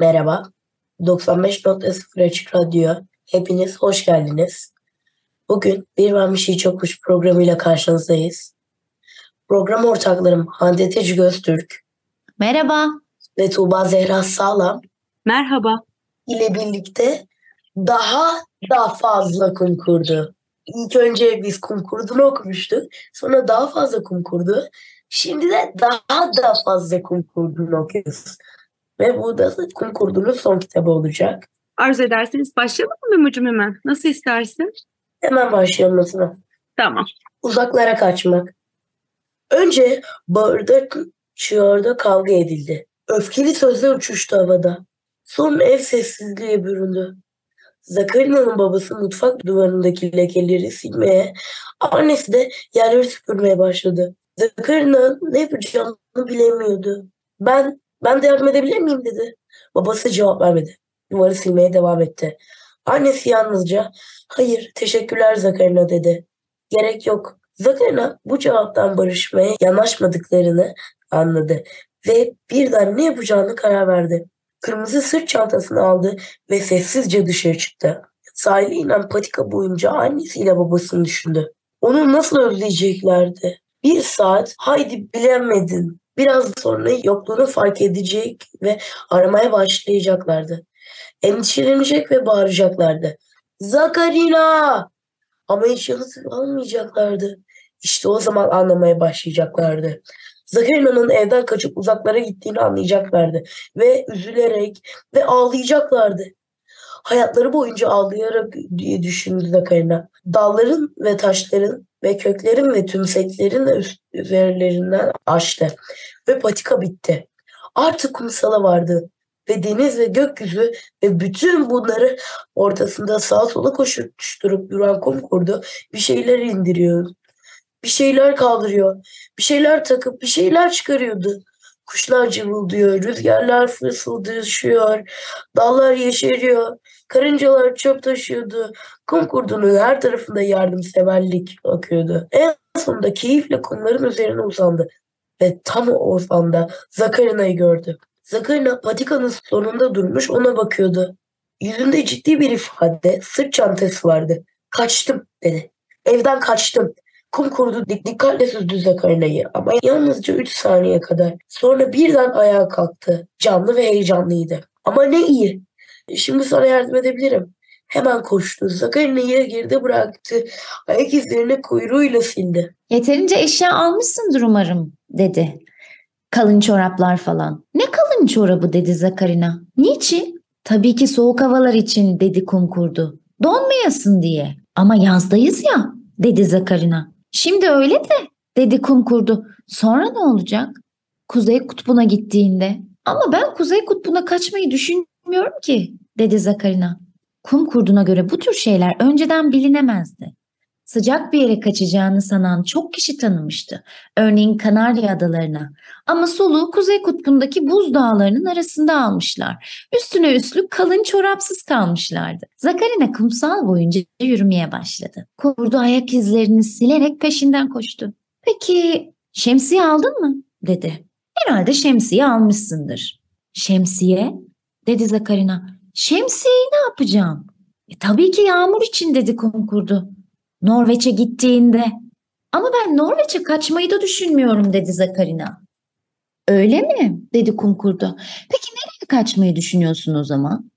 Merhaba, 95.0 Açık Radyo. Hepiniz hoş geldiniz. Bugün Bir Var Bir Şey Çokmuş programıyla karşınızdayız. Program ortaklarım Hande Tecik Öztürk Merhaba. ve Tuğba Zehra Sağlam Merhaba. ile birlikte daha da fazla kum kurdu. İlk önce biz kum kurdunu okumuştuk. Sonra daha fazla kum kurdu. Şimdi de daha da fazla kum kurdunu okuyoruz. Ve bu da kum kurdunun son kitabı olacak. Arzu ederseniz başlayalım mı Memo'cum hemen? Nasıl istersin? Hemen başlayalım zaman. Tamam. Uzaklara kaçmak. Önce bağırda çığırda kavga edildi. Öfkeli sözler uçuştu havada. Sonra ev sessizliğe büründü. Zakarina'nın babası mutfak duvarındaki lekeleri silmeye, annesi de yerleri süpürmeye başladı. Zakarina ne yapacağını bilemiyordu. Ben, ben de yardım edebilir miyim dedi. Babası cevap vermedi. Duvarı silmeye devam etti. Annesi yalnızca hayır teşekkürler Zakarina dedi. Gerek yok. Zakarina bu cevaptan barışmaya yanaşmadıklarını anladı ve birden ne yapacağını karar verdi. Kırmızı sırt çantasını aldı ve sessizce dışarı çıktı. Sahile inen patika boyunca annesiyle babasını düşündü. Onu nasıl özleyeceklerdi? Bir saat haydi bilemedin. Biraz sonra yokluğunu fark edecek ve aramaya başlayacaklardı. Endişelenecek ve bağıracaklardı. Zakarina! Ama hiç yanıt almayacaklardı. İşte o zaman anlamaya başlayacaklardı. Zakarina'nın evden kaçıp uzaklara gittiğini anlayacaklardı. Ve üzülerek ve ağlayacaklardı. Hayatları boyunca ağlayarak diye düşündü Zakarina. Dalların ve taşların ve köklerin ve tümseklerin üst- üzerlerinden açtı. Ve patika bitti. Artık kumsala vardı. Ve deniz ve gökyüzü ve bütün bunları ortasında sağa sola koşuşturup duran kum kurdu bir şeyler indiriyor. Bir şeyler kaldırıyor. Bir şeyler takıp bir şeyler çıkarıyordu. Kuşlar cıvıldıyor, rüzgarlar fısıldaşıyor, dallar yeşeriyor, karıncalar çöp taşıyordu. Kum kurdunun her tarafında yardımseverlik akıyordu. En sonunda keyifle kumların üzerine uzandı ve tam o anda Zakarina'yı gördü. Zakarina patikanın sonunda durmuş ona bakıyordu. Yüzünde ciddi bir ifade, sırt çantası vardı. Kaçtım dedi. Evden kaçtım. Kum kurdu dik dikkatle süzdü Zakarina'yı ama yalnızca 3 saniye kadar. Sonra birden ayağa kalktı. Canlı ve heyecanlıydı. Ama ne iyi. Şimdi sana yardım edebilirim. Hemen koştu. Zakarina'yı geride bıraktı. Ayak izlerini kuyruğuyla sildi. Yeterince eşya almışsındır umarım dedi. Kalın çoraplar falan. Ne kalın çorabı dedi Zakarina. Niçin? Tabii ki soğuk havalar için dedi kum kurdu. Donmayasın diye. Ama yazdayız ya dedi Zakarina. Şimdi öyle de dedi kum kurdu. Sonra ne olacak? Kuzey kutbuna gittiğinde. Ama ben kuzey kutbuna kaçmayı düşünmüyorum ki dedi Zakarina. Kum kurduna göre bu tür şeyler önceden bilinemezdi. Sıcak bir yere kaçacağını sanan çok kişi tanımıştı. Örneğin Kanarya Adalarına. Ama soluğu Kuzey Kutbu'ndaki buz dağlarının arasında almışlar. Üstüne üstlük kalın çorapsız kalmışlardı. Zakarina kumsal boyunca yürümeye başladı. Kurdu ayak izlerini silerek peşinden koştu. Peki şemsiye aldın mı? dedi. Herhalde şemsiye almışsındır. Şemsiye? Dedi Zakarina. Şemsiyeyi ne yapacağım? E, tabii ki yağmur için dedi kum kurdu. Norveç'e gittiğinde. Ama ben Norveç'e kaçmayı da düşünmüyorum dedi Zakarina. Öyle mi? dedi kum kurdu. Peki nereye kaçmayı düşünüyorsun o zaman?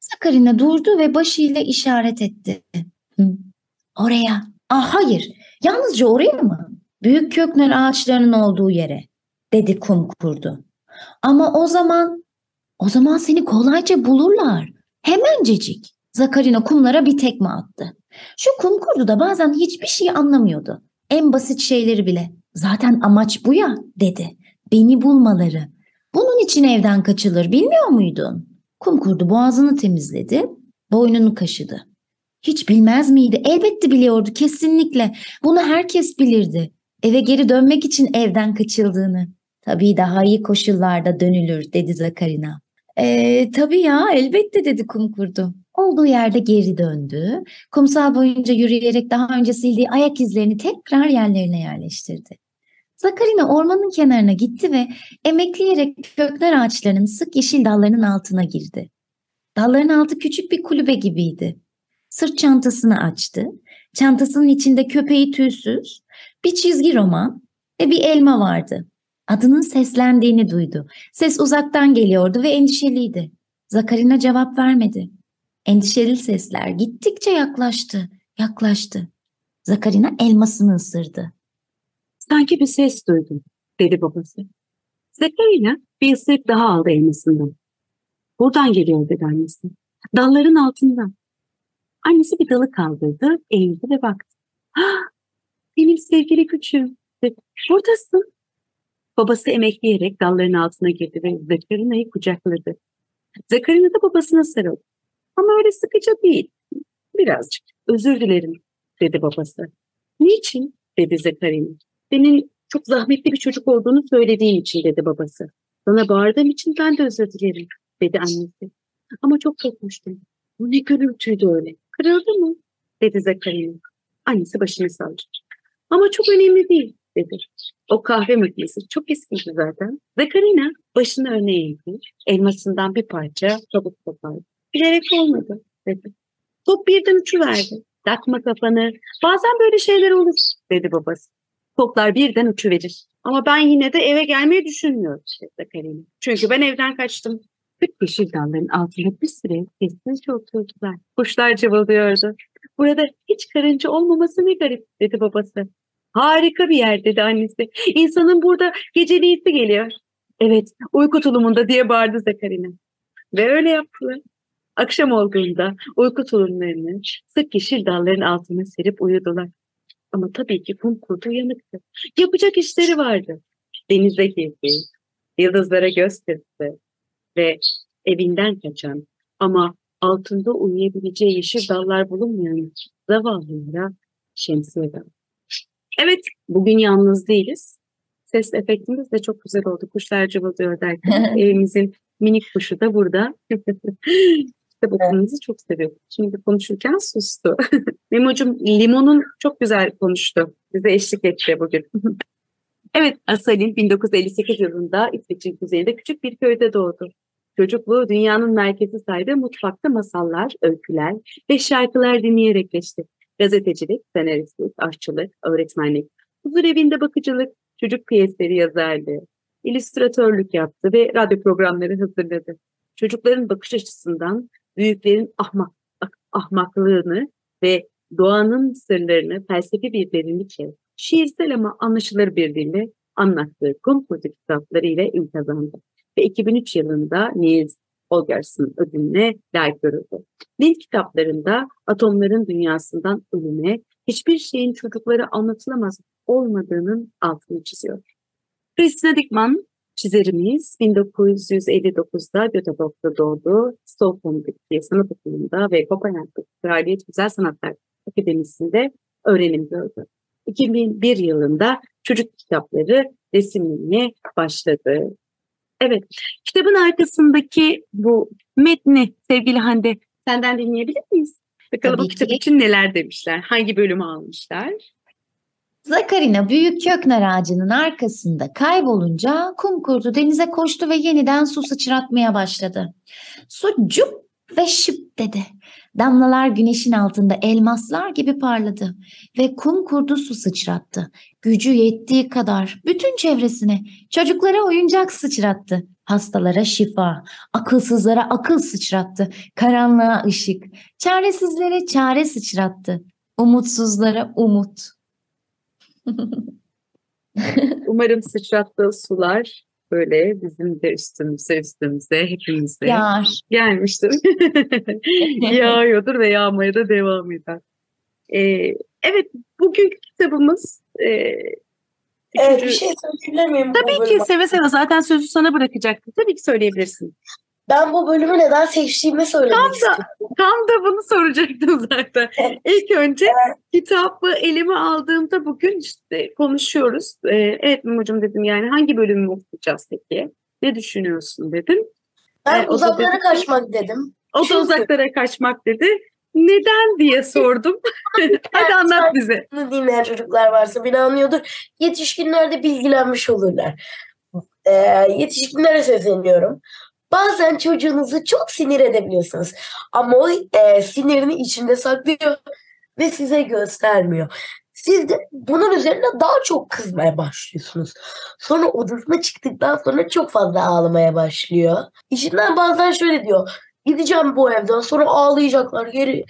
Zakarina durdu ve başıyla işaret etti. Hı, oraya. Ah hayır. Yalnızca oraya mı? Büyük kökler ağaçlarının olduğu yere. Dedi kum kurdu. Ama o zaman, o zaman seni kolayca bulurlar. Hemencecik. Zakarina kumlara bir tekme attı. Şu kum kurdu da bazen hiçbir şey anlamıyordu. En basit şeyleri bile. Zaten amaç bu ya dedi. Beni bulmaları. Bunun için evden kaçılır bilmiyor muydun? Kum kurdu boğazını temizledi, boynunu kaşıdı. Hiç bilmez miydi? Elbette biliyordu kesinlikle. Bunu herkes bilirdi. Eve geri dönmek için evden kaçıldığını. Tabii daha iyi koşullarda dönülür dedi Zakarina. Ee, tabii ya elbette dedi kum kurdu. Olduğu yerde geri döndü. Kumsal boyunca yürüyerek daha önce sildiği ayak izlerini tekrar yerlerine yerleştirdi. Zakarina ormanın kenarına gitti ve emekleyerek kökler ağaçlarının sık yeşil dallarının altına girdi. Dalların altı küçük bir kulübe gibiydi. Sırt çantasını açtı. Çantasının içinde köpeği tüysüz, bir çizgi roman ve bir elma vardı. Adının seslendiğini duydu. Ses uzaktan geliyordu ve endişeliydi. Zakarina cevap vermedi. Endişeli sesler gittikçe yaklaştı, yaklaştı. Zakarina elmasını ısırdı. Sanki bir ses duydum, dedi babası. Zekarina bir ısırık daha aldı elmasından. Buradan geliyor dedi annesi. Dalların altından. Annesi bir dalı kaldırdı, eğildi ve baktı. Ah, benim sevgili küçüğüm dedi. Buradasın. Babası emekleyerek dalların altına girdi ve Zekarina'yı kucakladı. Zekarina da babasına sarıldı. Ama öyle sıkıca değil. Birazcık. Özür dilerim dedi babası. Niçin? dedi Zekarina. Senin çok zahmetli bir çocuk olduğunu söylediğin için dedi babası. Sana bağırdığım için ben de özür dilerim dedi annesi. Ama çok korkmuştum. Bu ne gürültüydü öyle. Kırıldı mı? dedi Zekarina. Annesi başını salladı. Ama çok önemli değil dedi. O kahve makinesi çok eskiydi zaten. Zekarina başını öne eğdi. Elmasından bir parça kabuk kopardı. Bilerek olmadı dedi. Top birden uçuverdi. Takma kafanı. Bazen böyle şeyler olur dedi babası. Toplar birden uçuverir. Ama ben yine de eve gelmeyi düşünmüyorum dedi Zekarina. Çünkü ben evden kaçtım. Küçük yeşil dalların altında bir süre sessizce oturdular. Kuşlar cıvıldıyordu. Burada hiç karınca olmaması ne garip dedi babası. Harika bir yer dedi annesi. İnsanın burada geceliyisi geliyor. Evet uyku tulumunda diye bağırdı Zekarina. Ve öyle yaptılar. Akşam olduğunda uyku tulumlarını sık yeşil dalların altına serip uyudular. Ama tabii ki kum kurdu uyanıktı. Yapacak işleri vardı. Denize girdi, yıldızlara göz kırptı ve evinden kaçan ama altında uyuyabileceği yeşil dallar bulunmayan zavallılara şemsiye verdi. Evet, bugün yalnız değiliz. Ses efektimiz de çok güzel oldu. Kuşlar cıvıldıyor derken evimizin minik kuşu da burada. Kitap okumanızı çok seviyorum. Şimdi konuşurken sustu. Memo'cum limonun çok güzel konuştu. Bize eşlik etti bugün. evet, Asalin 1958 yılında İsveç'in kuzeyinde küçük bir köyde doğdu. Çocukluğu dünyanın merkezi saydığı mutfakta masallar, öyküler ve şarkılar dinleyerek geçti. Gazetecilik, senaristlik, aşçılık, öğretmenlik, huzur evinde bakıcılık, çocuk piyesleri yazardı, illüstratörlük yaptı ve radyo programları hazırladı. Çocukların bakış açısından büyüklerin ahmak, ahmaklığını ve doğanın sırlarını felsefi bir derinlikle, şiirsel ama anlaşılır bir dille anlattığı Concordi kitapları ile ün kazandı. Ve 2003 yılında Niels Holgersson ödülüne layık görüldü. Lind kitaplarında atomların dünyasından ölüme, hiçbir şeyin çocuklara anlatılamaz olmadığının altını çiziyor. Christina Dickman çizerimiz 1959'da Göteborg'da doğdu. Stockholm'daki sanat okulunda ve Kopenhag'daki Kraliyet Güzel Sanatlar Akademisi'nde öğrenim gördü. 2001 yılında çocuk kitapları resimlemeye başladı. Evet, kitabın arkasındaki bu metni sevgili Hande senden dinleyebilir miyiz? Bakalım Tabii bu kitap ki. için neler demişler, hangi bölümü almışlar? Zakarina büyük köknar ağacının arkasında kaybolunca kum kurdu denize koştu ve yeniden su sıçratmaya başladı. Su cup ve şıp dedi. Damlalar güneşin altında elmaslar gibi parladı ve kum kurdu su sıçrattı. Gücü yettiği kadar bütün çevresine çocuklara oyuncak sıçrattı. Hastalara şifa, akılsızlara akıl sıçrattı, karanlığa ışık, çaresizlere çare sıçrattı, umutsuzlara umut. Umarım sıçrattığı sular böyle bizim de üstümüze, üstümüze, hepimize Yar. gelmiştir. Yağıyordur ve yağmaya da devam eder. Ee, evet, bugünkü kitabımız e, Evet bir Üçüncü- şey söyleyebilir miyim? Tabii ki seve seve zaten sözü sana bırakacaktım. Tabii ki söyleyebilirsin. Ben bu bölümü neden seçtiğimi söylemek Tam da- istiyorum. Tam da bunu soracaktım zaten. İlk önce kitabı elime aldığımda bugün işte konuşuyoruz. Ee, evet Memo'cum dedim yani hangi bölümü okuyacağız peki? Ne düşünüyorsun dedim. Ben Evet, da uzaklara dedi kaçmak dedim. O da uzaklara kaçmak dedi. Neden diye sordum. Hadi anlat bize. Bunu dinleyen çocuklar varsa beni anlıyordur. Yetişkinler de bilgilenmiş olurlar. Ee, yetişkinlere sesleniyorum. Bazen çocuğunuzu çok sinir edebiliyorsunuz. Ama o e, sinirini içinde saklıyor ve size göstermiyor. Siz de bunun üzerine daha çok kızmaya başlıyorsunuz. Sonra odasına çıktıktan sonra çok fazla ağlamaya başlıyor. İçinden bazen şöyle diyor. Gideceğim bu evden sonra ağlayacaklar geri.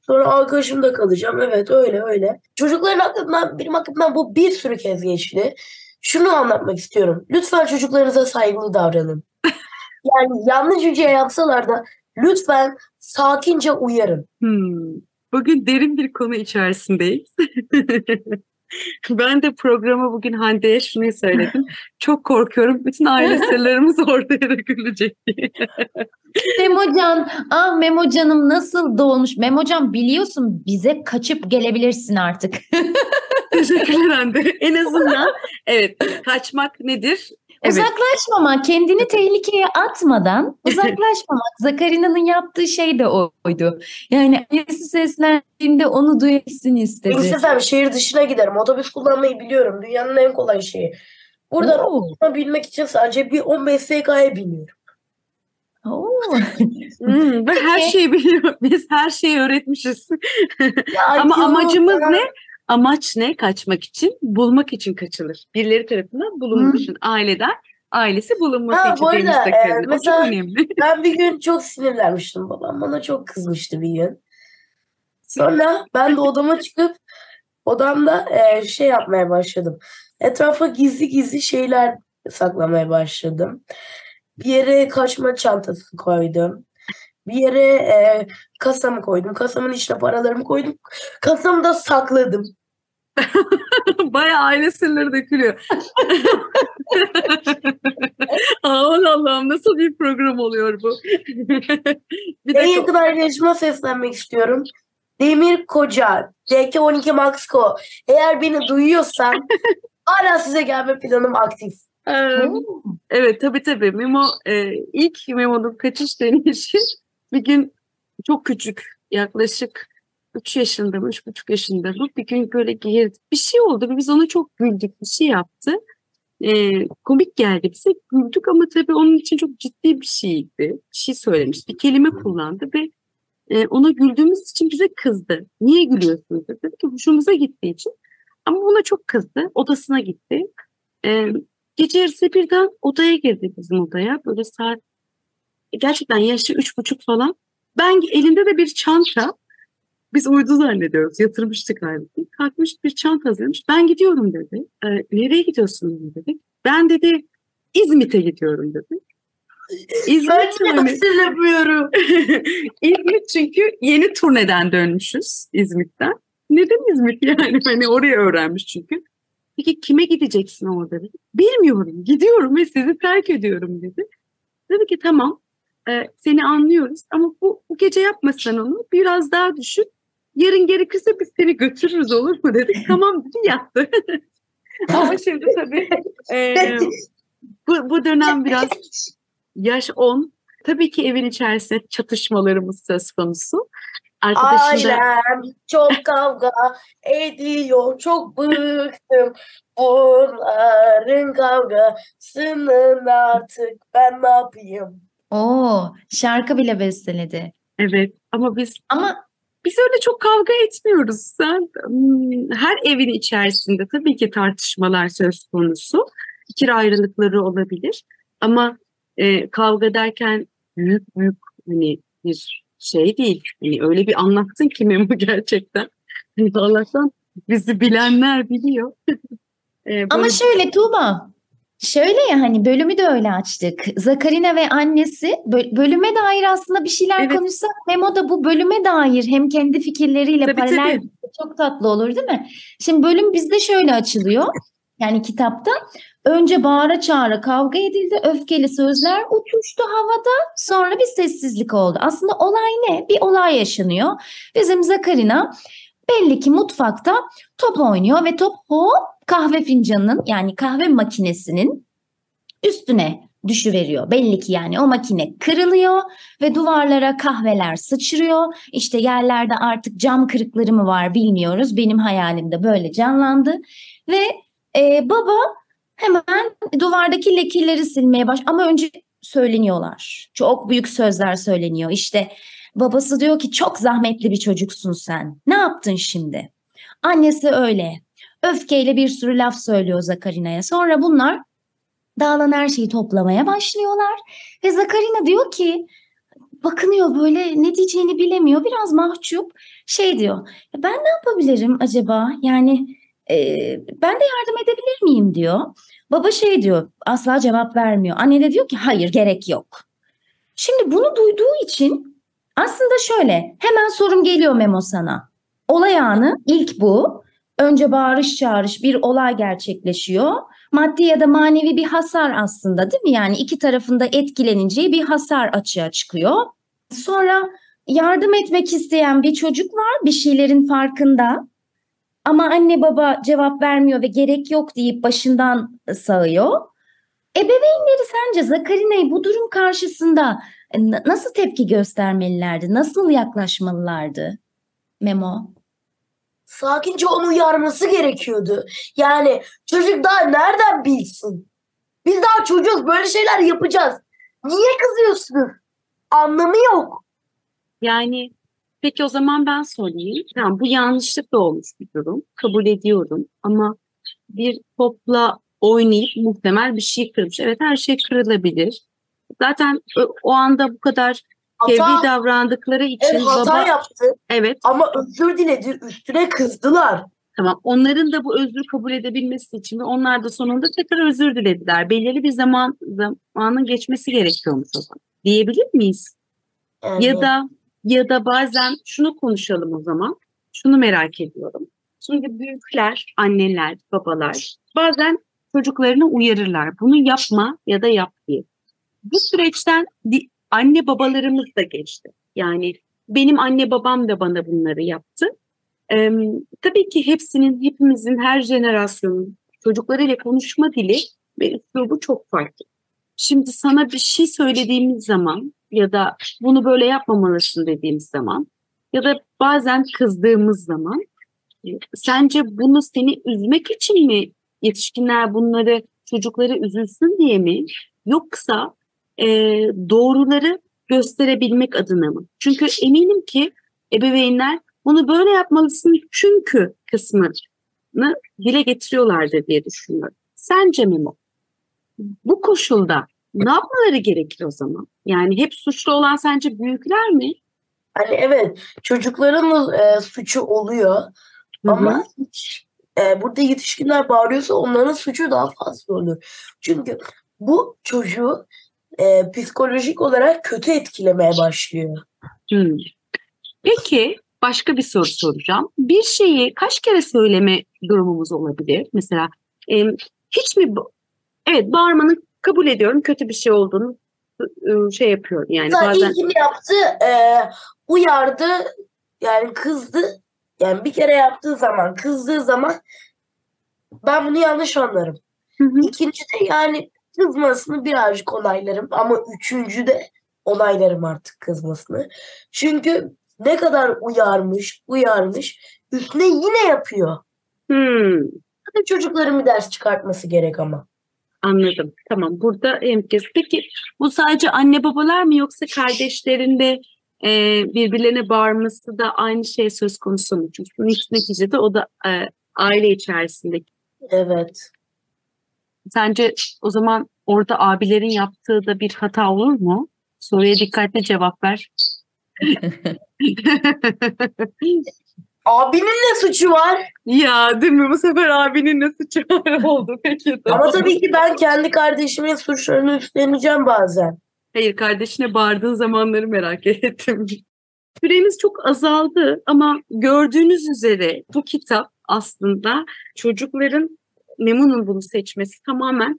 Sonra arkadaşımda kalacağım. Evet öyle öyle. Çocukların aklından benim aklımdan bu bir sürü kez geçti. Şunu anlatmak istiyorum. Lütfen çocuklarınıza saygılı davranın. Yani yanlış bir şey yapsalar da lütfen sakince uyarın. Hmm, Bugün derin bir konu içerisindeyiz. ben de programa bugün Hande'ye şunu söyledim. Çok korkuyorum. Bütün aile sırlarımız ortaya dökülecek diye. Memocan, ah Memocan'ım nasıl doğmuş? Memocan biliyorsun bize kaçıp gelebilirsin artık. Teşekkürler Hande. En azından evet kaçmak nedir? Evet. Uzaklaşmamak, kendini tehlikeye atmadan uzaklaşmamak. Zakarina'nın yaptığı şey de oydu. Yani annesi seslendiğinde onu duyabilsin istedi. İstesem şehir dışına giderim. Otobüs kullanmayı biliyorum. Dünyanın en kolay şeyi. Buradan Oo. bilmek için sadece bir 15 SK'ya biniyorum. Oo. Hmm, ve her şeyi biliyor. Biz her şeyi öğretmişiz. Ya Ama amacımız ne? Amaç ne? Kaçmak için, bulmak için kaçılır. Birileri tarafından bulunmak için. Aileden, ailesi bulunması Ha, için. bu arada, e, O çok mesela- önemli. Ben bir gün çok sinirlenmiştim. Babam bana çok kızmıştı bir gün. Sonra ben de odama çıkıp odamda e, şey yapmaya başladım. Etrafa gizli gizli şeyler saklamaya başladım. Bir yere kaçma çantası koydum. Bir yere e, kasamı koydum. Kasamın içine paralarımı koydum. Kasamı da sakladım. Bayağı aile sırları dökülüyor. Aman Allah'ım nasıl bir program oluyor bu? bir En yakın arkadaşıma seslenmek istiyorum. Demir Koca, DK12 Maxco. Eğer beni duyuyorsan hala size gelme planım aktif. Ee, Evet tabii tabii. Memo e, ilk Memo'nun kaçış deneyişi bir gün çok küçük yaklaşık 3 yaşında mı 3,5 yaşında mı bir gün böyle girdi. Bir şey oldu ve biz ona çok güldük. Bir şey yaptı. E, komik geldi bize güldük ama tabii onun için çok ciddi bir şeydi. Bir şey söylemiş. Bir kelime kullandı ve e, ona güldüğümüz için bize kızdı. Niye gülüyorsunuz dedi. Ki hoşumuza gittiği için. Ama buna çok kızdı. Odasına gitti. E, Gece yarısı birden odaya girdi bizim odaya. Böyle saat gerçekten yaşı üç buçuk falan. Ben elinde de bir çanta. Biz uydu zannediyoruz. Yatırmıştık halbuki. Kalkmış bir çanta hazırlamış. Ben gidiyorum dedi. "E, nereye gidiyorsun dedi. Ben dedi İzmit'e gidiyorum dedi. İzmit hatırlamıyorum. İzmit çünkü yeni turneden dönmüşüz İzmit'ten. Neden İzmit yani? Hani oraya öğrenmiş çünkü. Peki kime gideceksin orada dedi. Bilmiyorum. Gidiyorum ve sizi terk ediyorum dedi. Dedi ki tamam e, seni anlıyoruz ama bu, bu gece yapmasan onu biraz daha düşün. Yarın gerekirse biz seni götürürüz olur mu dedik. Tamam dedi yattı. ama şimdi tabii e, bu, bu dönem biraz yaş 10. Tabii ki evin içerisinde çatışmalarımız söz konusu. Arkadaşım da Ailem çok kavga ediyor. Çok bıktım. Onların kavgasının artık ben ne yapayım? Oo, şarkı bile besteledi. evet ama biz Ama biz öyle çok kavga etmiyoruz. Hmm, her evin içerisinde tabii ki tartışmalar söz konusu. Fikir ayrılıkları olabilir. Ama e, kavga derken büyük büyük hani bir şey değil. Hani öyle bir anlattın ki Memo gerçekten. Hani Allah'tan bizi bilenler biliyor. E, ama şöyle Tuğba. Şöyle ya hani bölümü de öyle açtık. Zakarina ve annesi bö- bölüme dair aslında bir şeyler Evet. konuşsak Memo da bu bölüme dair hem kendi fikirleriyle Tabii, paralel tabii. çok tatlı olur değil mi? Şimdi bölüm bizde şöyle açılıyor. Yani kitapta önce bağıra çağıra kavga edildi, öfkeli sözler uçuştu havada, sonra bir sessizlik oldu. Aslında olay ne? Bir olay yaşanıyor. Bizim Zakarina belli ki mutfakta top oynuyor ve top hop kahve fincanının yani kahve makinesinin üstüne düşüveriyor. Belli ki yani o makine kırılıyor ve duvarlara kahveler sıçrıyor. İşte yerlerde artık cam kırıkları mı var bilmiyoruz. Benim hayalimde böyle canlandı. Ve e, baba hemen duvardaki lekeleri silmeye baş ama önce söyleniyorlar. Çok büyük sözler söyleniyor. İşte babası diyor ki çok zahmetli bir çocuksun sen. Ne yaptın şimdi? Annesi öyle. Öfkeyle bir sürü laf söylüyor Zakarina'ya. Sonra bunlar dağılan her şeyi toplamaya başlıyorlar. Ve Zakarina diyor ki bakınıyor böyle ne diyeceğini bilemiyor. Biraz mahcup şey diyor. Ben ne yapabilirim acaba? Yani e, ben de yardım edebilir miyim diyor. Baba şey diyor asla cevap vermiyor. Anne de diyor ki hayır gerek yok. Şimdi bunu duyduğu için aslında şöyle hemen sorum geliyor Memo sana. Olay anı ilk bu. Önce bağırış çağırış bir olay gerçekleşiyor. Maddi ya da manevi bir hasar aslında değil mi? Yani iki tarafında etkileneceği bir hasar açığa çıkıyor. Sonra yardım etmek isteyen bir çocuk var bir şeylerin farkında. Ama anne baba cevap vermiyor ve gerek yok deyip başından sağıyor. Ebeveynleri sence Zakarina'yı bu durum karşısında nasıl tepki göstermelilerdi? Nasıl yaklaşmalılardı? Memo sakince onu uyarması gerekiyordu. Yani çocuk daha nereden bilsin? Biz daha çocuğuz böyle şeyler yapacağız. Niye kızıyorsunuz? Anlamı yok. Yani peki o zaman ben sorayım. Tamam bu yanlışlık da olmuş bir durum. Kabul ediyorum ama bir topla oynayıp muhtemel bir şey kırmış. Evet her şey kırılabilir. Zaten o anda bu kadar hata, davrandıkları için evet, hata baba yaptı. Evet. Ama özür diledi, üstüne kızdılar. Tamam. Onların da bu özür kabul edebilmesi için ve onlar da sonunda tekrar özür dilediler. Belirli bir zaman zamanın geçmesi gerekiyormuş o zaman. Diyebilir miyiz? Yani. Ya da ya da bazen şunu konuşalım o zaman. Şunu merak ediyorum. Şimdi büyükler, anneler, babalar bazen çocuklarını uyarırlar. Bunu yapma ya da yap diye. Bu süreçten anne babalarımız da geçti. Yani benim anne babam da bana bunları yaptı. Ee, tabii ki hepsinin, hepimizin, her jenerasyonun çocuklarıyla konuşma dili ve üslubu çok farklı. Şimdi sana bir şey söylediğimiz zaman ya da bunu böyle yapmamalısın dediğimiz zaman ya da bazen kızdığımız zaman sence bunu seni üzmek için mi yetişkinler bunları çocukları üzülsün diye mi yoksa e, doğruları gösterebilmek adına mı? Çünkü eminim ki ebeveynler bunu böyle yapmalısın çünkü kısmını dile getiriyorlardır diye düşünüyorum. Sence Memo bu koşulda ne yapmaları gerekir o zaman? Yani hep suçlu olan sence büyükler mi? Hani evet çocukların e, suçu oluyor Hı-hı. ama e, burada yetişkinler bağırıyorsa onların suçu daha fazla olur. Çünkü bu çocuğu e, psikolojik olarak kötü etkilemeye başlıyor. Hmm. Peki başka bir soru soracağım. Bir şeyi kaç kere söyleme durumumuz olabilir? Mesela e, hiç mi evet bağırmanın kabul ediyorum kötü bir şey olduğunu ıı, şey yapıyorum yani Zaten bazen ilgini yaptı e, uyardı yani kızdı yani bir kere yaptığı zaman kızdığı zaman ben bunu yanlış anlarım. Hı hı. İkinci de yani kızmasını birazcık onaylarım ama üçüncü de onaylarım artık kızmasını. Çünkü ne kadar uyarmış, uyarmış üstüne yine yapıyor. Hmm. Çocukların bir ders çıkartması gerek ama. Anladım. Tamam. Burada hemkes. Peki bu sadece anne babalar mı yoksa kardeşlerinde e, birbirlerine bağırması da aynı şey söz konusu mu? Çünkü neticede o da e, aile içerisindeki. Evet. Sence o zaman orada abilerin yaptığı da bir hata olur mu? Soruya dikkatli cevap ver. abinin ne suçu var? Ya değil mi? Bu sefer abinin ne suçu var oldu peki. Tamam. Ama tabii ki ben kendi kardeşimin suçlarını üstleneceğim bazen. Hayır kardeşine bağırdığın zamanları merak ettim. Süremiz çok azaldı ama gördüğünüz üzere bu kitap aslında çocukların Memun'un bunu seçmesi tamamen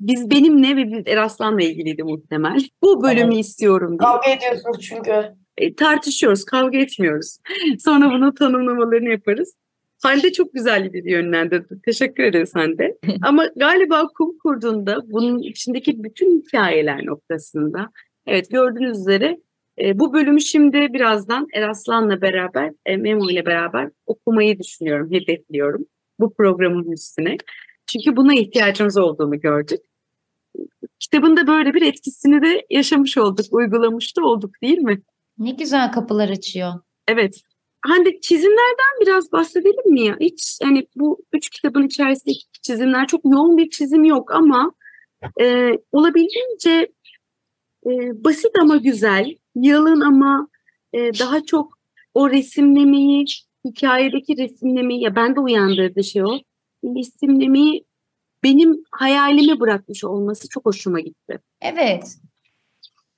biz benimle ve biz Eraslan'la ilgiliydi muhtemel. Bu bölümü Evet. istiyorum diye. Kavga ediyorsunuz çünkü. E, tartışıyoruz, kavga etmiyoruz. Sonra bunun tanımlamalarını yaparız. Hande çok güzel bir yönlendirdi. Teşekkür ederiz Hande. Ama galiba kum kurduğunda bunun içindeki bütün hikayeler noktasında evet gördüğünüz üzere e, bu bölümü şimdi birazdan Eraslan'la beraber, e, Memo ile beraber okumayı düşünüyorum, hedefliyorum bu programın üstüne. Çünkü buna ihtiyacımız olduğunu gördük. Kitabın da böyle bir etkisini de yaşamış olduk, uygulamış da olduk değil mi? Ne güzel kapılar açıyor. Evet. Hande çizimlerden biraz bahsedelim mi ya? Hiç hani bu üç kitabın içerisindeki çizimler çok yoğun bir çizim yok ama e, olabildiğince e, basit ama güzel, yalın ama e, daha çok o resimlemeyi, hikayedeki resimlemeyi ya bende uyandırdı şey o. Resimlemeyi benim hayalime bırakmış olması çok hoşuma gitti. Evet.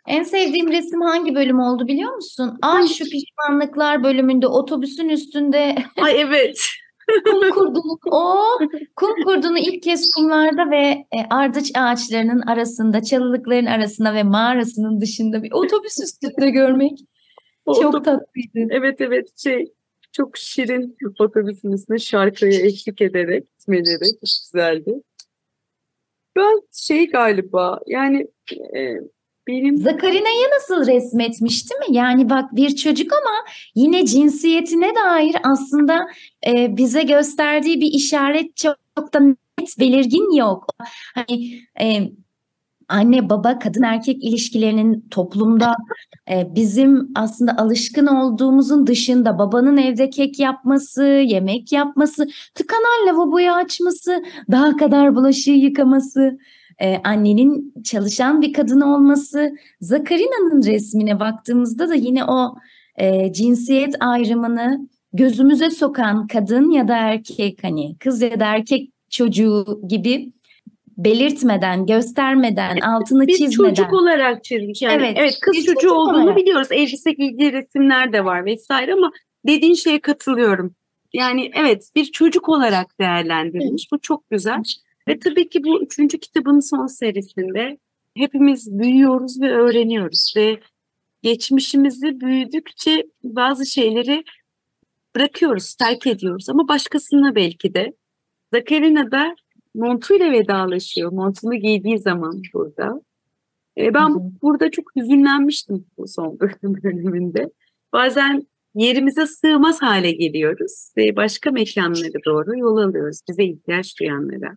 En sevdiğim resim hangi bölüm oldu biliyor musun? Ay şu pişmanlıklar bölümünde otobüsün üstünde Ay evet. kum kurdunu. O kum kurdunu ilk kez kumlarda ve e, ardıç ağaçlarının arasında, çalılıkların arasında ve mağarasının dışında bir otobüs üstünde görmek O çok otobüs- tatlıydı. Evet evet şey çok şirin otobüsün üstüne şarkıya eşlik ederek gitmeleri güzeldi. Ben şey galiba yani e, benim Zakarina'yı nasıl resmetmiş değil mi? Yani bak bir çocuk ama yine cinsiyetine dair aslında e, bize gösterdiği bir işaret çok da net belirgin yok. Hani e, anne baba kadın erkek ilişkilerinin toplumda e, bizim aslında alışkın olduğumuzun dışında babanın evde kek yapması, yemek yapması, tıkanan lavaboyu açması, daha kadar bulaşığı yıkaması, e, annenin çalışan bir kadın olması, Zakarina'nın resmine baktığımızda da yine o e, cinsiyet ayrımını gözümüze sokan kadın ya da erkek hani kız ya da erkek çocuğu gibi belirtmeden, göstermeden, altını bir çizmeden. çocuk olarak çizmiş. Yani evet, Evet, kız çocuğu çocuk olduğunu olarak. biliyoruz. Elbise giydiği resimler de var vesaire ama dediğin şeye katılıyorum. Yani evet bir çocuk olarak değerlendirilmiş. Bu çok güzel. Ve tabii ki bu üçüncü kitabın son serisinde hepimiz büyüyoruz ve öğreniyoruz ve geçmişimizi büyüdükçe bazı şeyleri bırakıyoruz, terk ediyoruz ama başkasına belki de. Zakarina da montuyla vedalaşıyor. Montunu giydiği zaman burada. E, ben Hı hı. burada çok hüzünlenmiştim bu son bölümünde. Bazen yerimize sığmaz hale geliyoruz ve başka mekanlara doğru yol alıyoruz bize ihtiyaç duyanlara.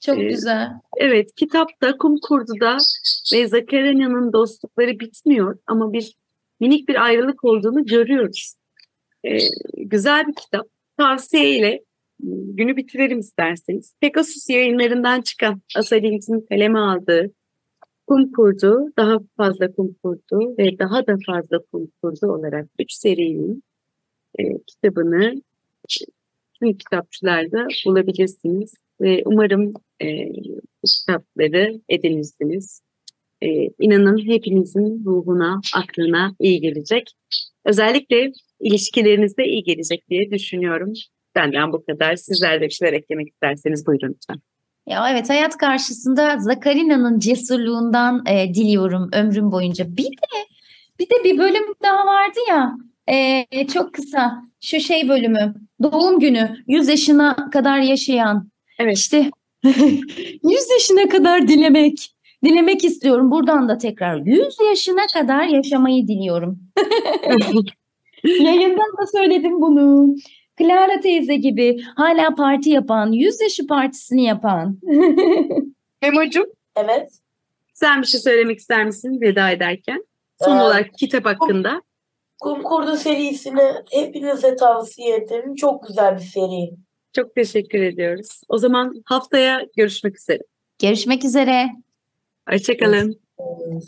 Çok Ee, güzel. Evet, kitapta Kum Kurdu'da ve Zakarya'nın dostlukları bitmiyor ama bir minik bir ayrılık olduğunu görüyoruz. Ee, güzel bir kitap. Tavsiyeyle günü bitirelim isterseniz. Pegasus yayınlarından çıkan Asalint'in kaleme aldığı Kum Kurdu, daha fazla Kum Kurdu ve daha da fazla Kum Kurdu olarak üç serinin e, kitabını tüm kitapçılarda bulabilirsiniz. Ve umarım e, kitapları edinirsiniz. E, inanın hepinizin ruhuna, aklına iyi gelecek. Özellikle ilişkilerinizde iyi gelecek diye düşünüyorum. Benden bu kadar. Sizler de bir şeyler eklemek isterseniz buyurun lütfen. Ya evet hayat karşısında Zakarina'nın cesurluğundan e, diliyorum ömrüm boyunca. Bir de bir de bir bölüm daha vardı ya e, çok kısa şu şey bölümü doğum günü 100 yaşına kadar yaşayan Evet. işte 100 yaşına kadar dilemek dilemek istiyorum buradan da tekrar 100 yaşına kadar yaşamayı diliyorum. Yayından da söyledim bunu. Clara teyze gibi hala parti yapan, 100 yaşı partisini yapan. Memo'cum Evet. sen bir şey söylemek ister misin veda ederken? Son Ee, olarak kitap hakkında. Kum Kurdu serisini hepinize tavsiye ederim. Çok güzel bir seri. Çok teşekkür ediyoruz. O zaman haftaya görüşmek üzere. Görüşmek üzere. Hoşçakalın. Evet.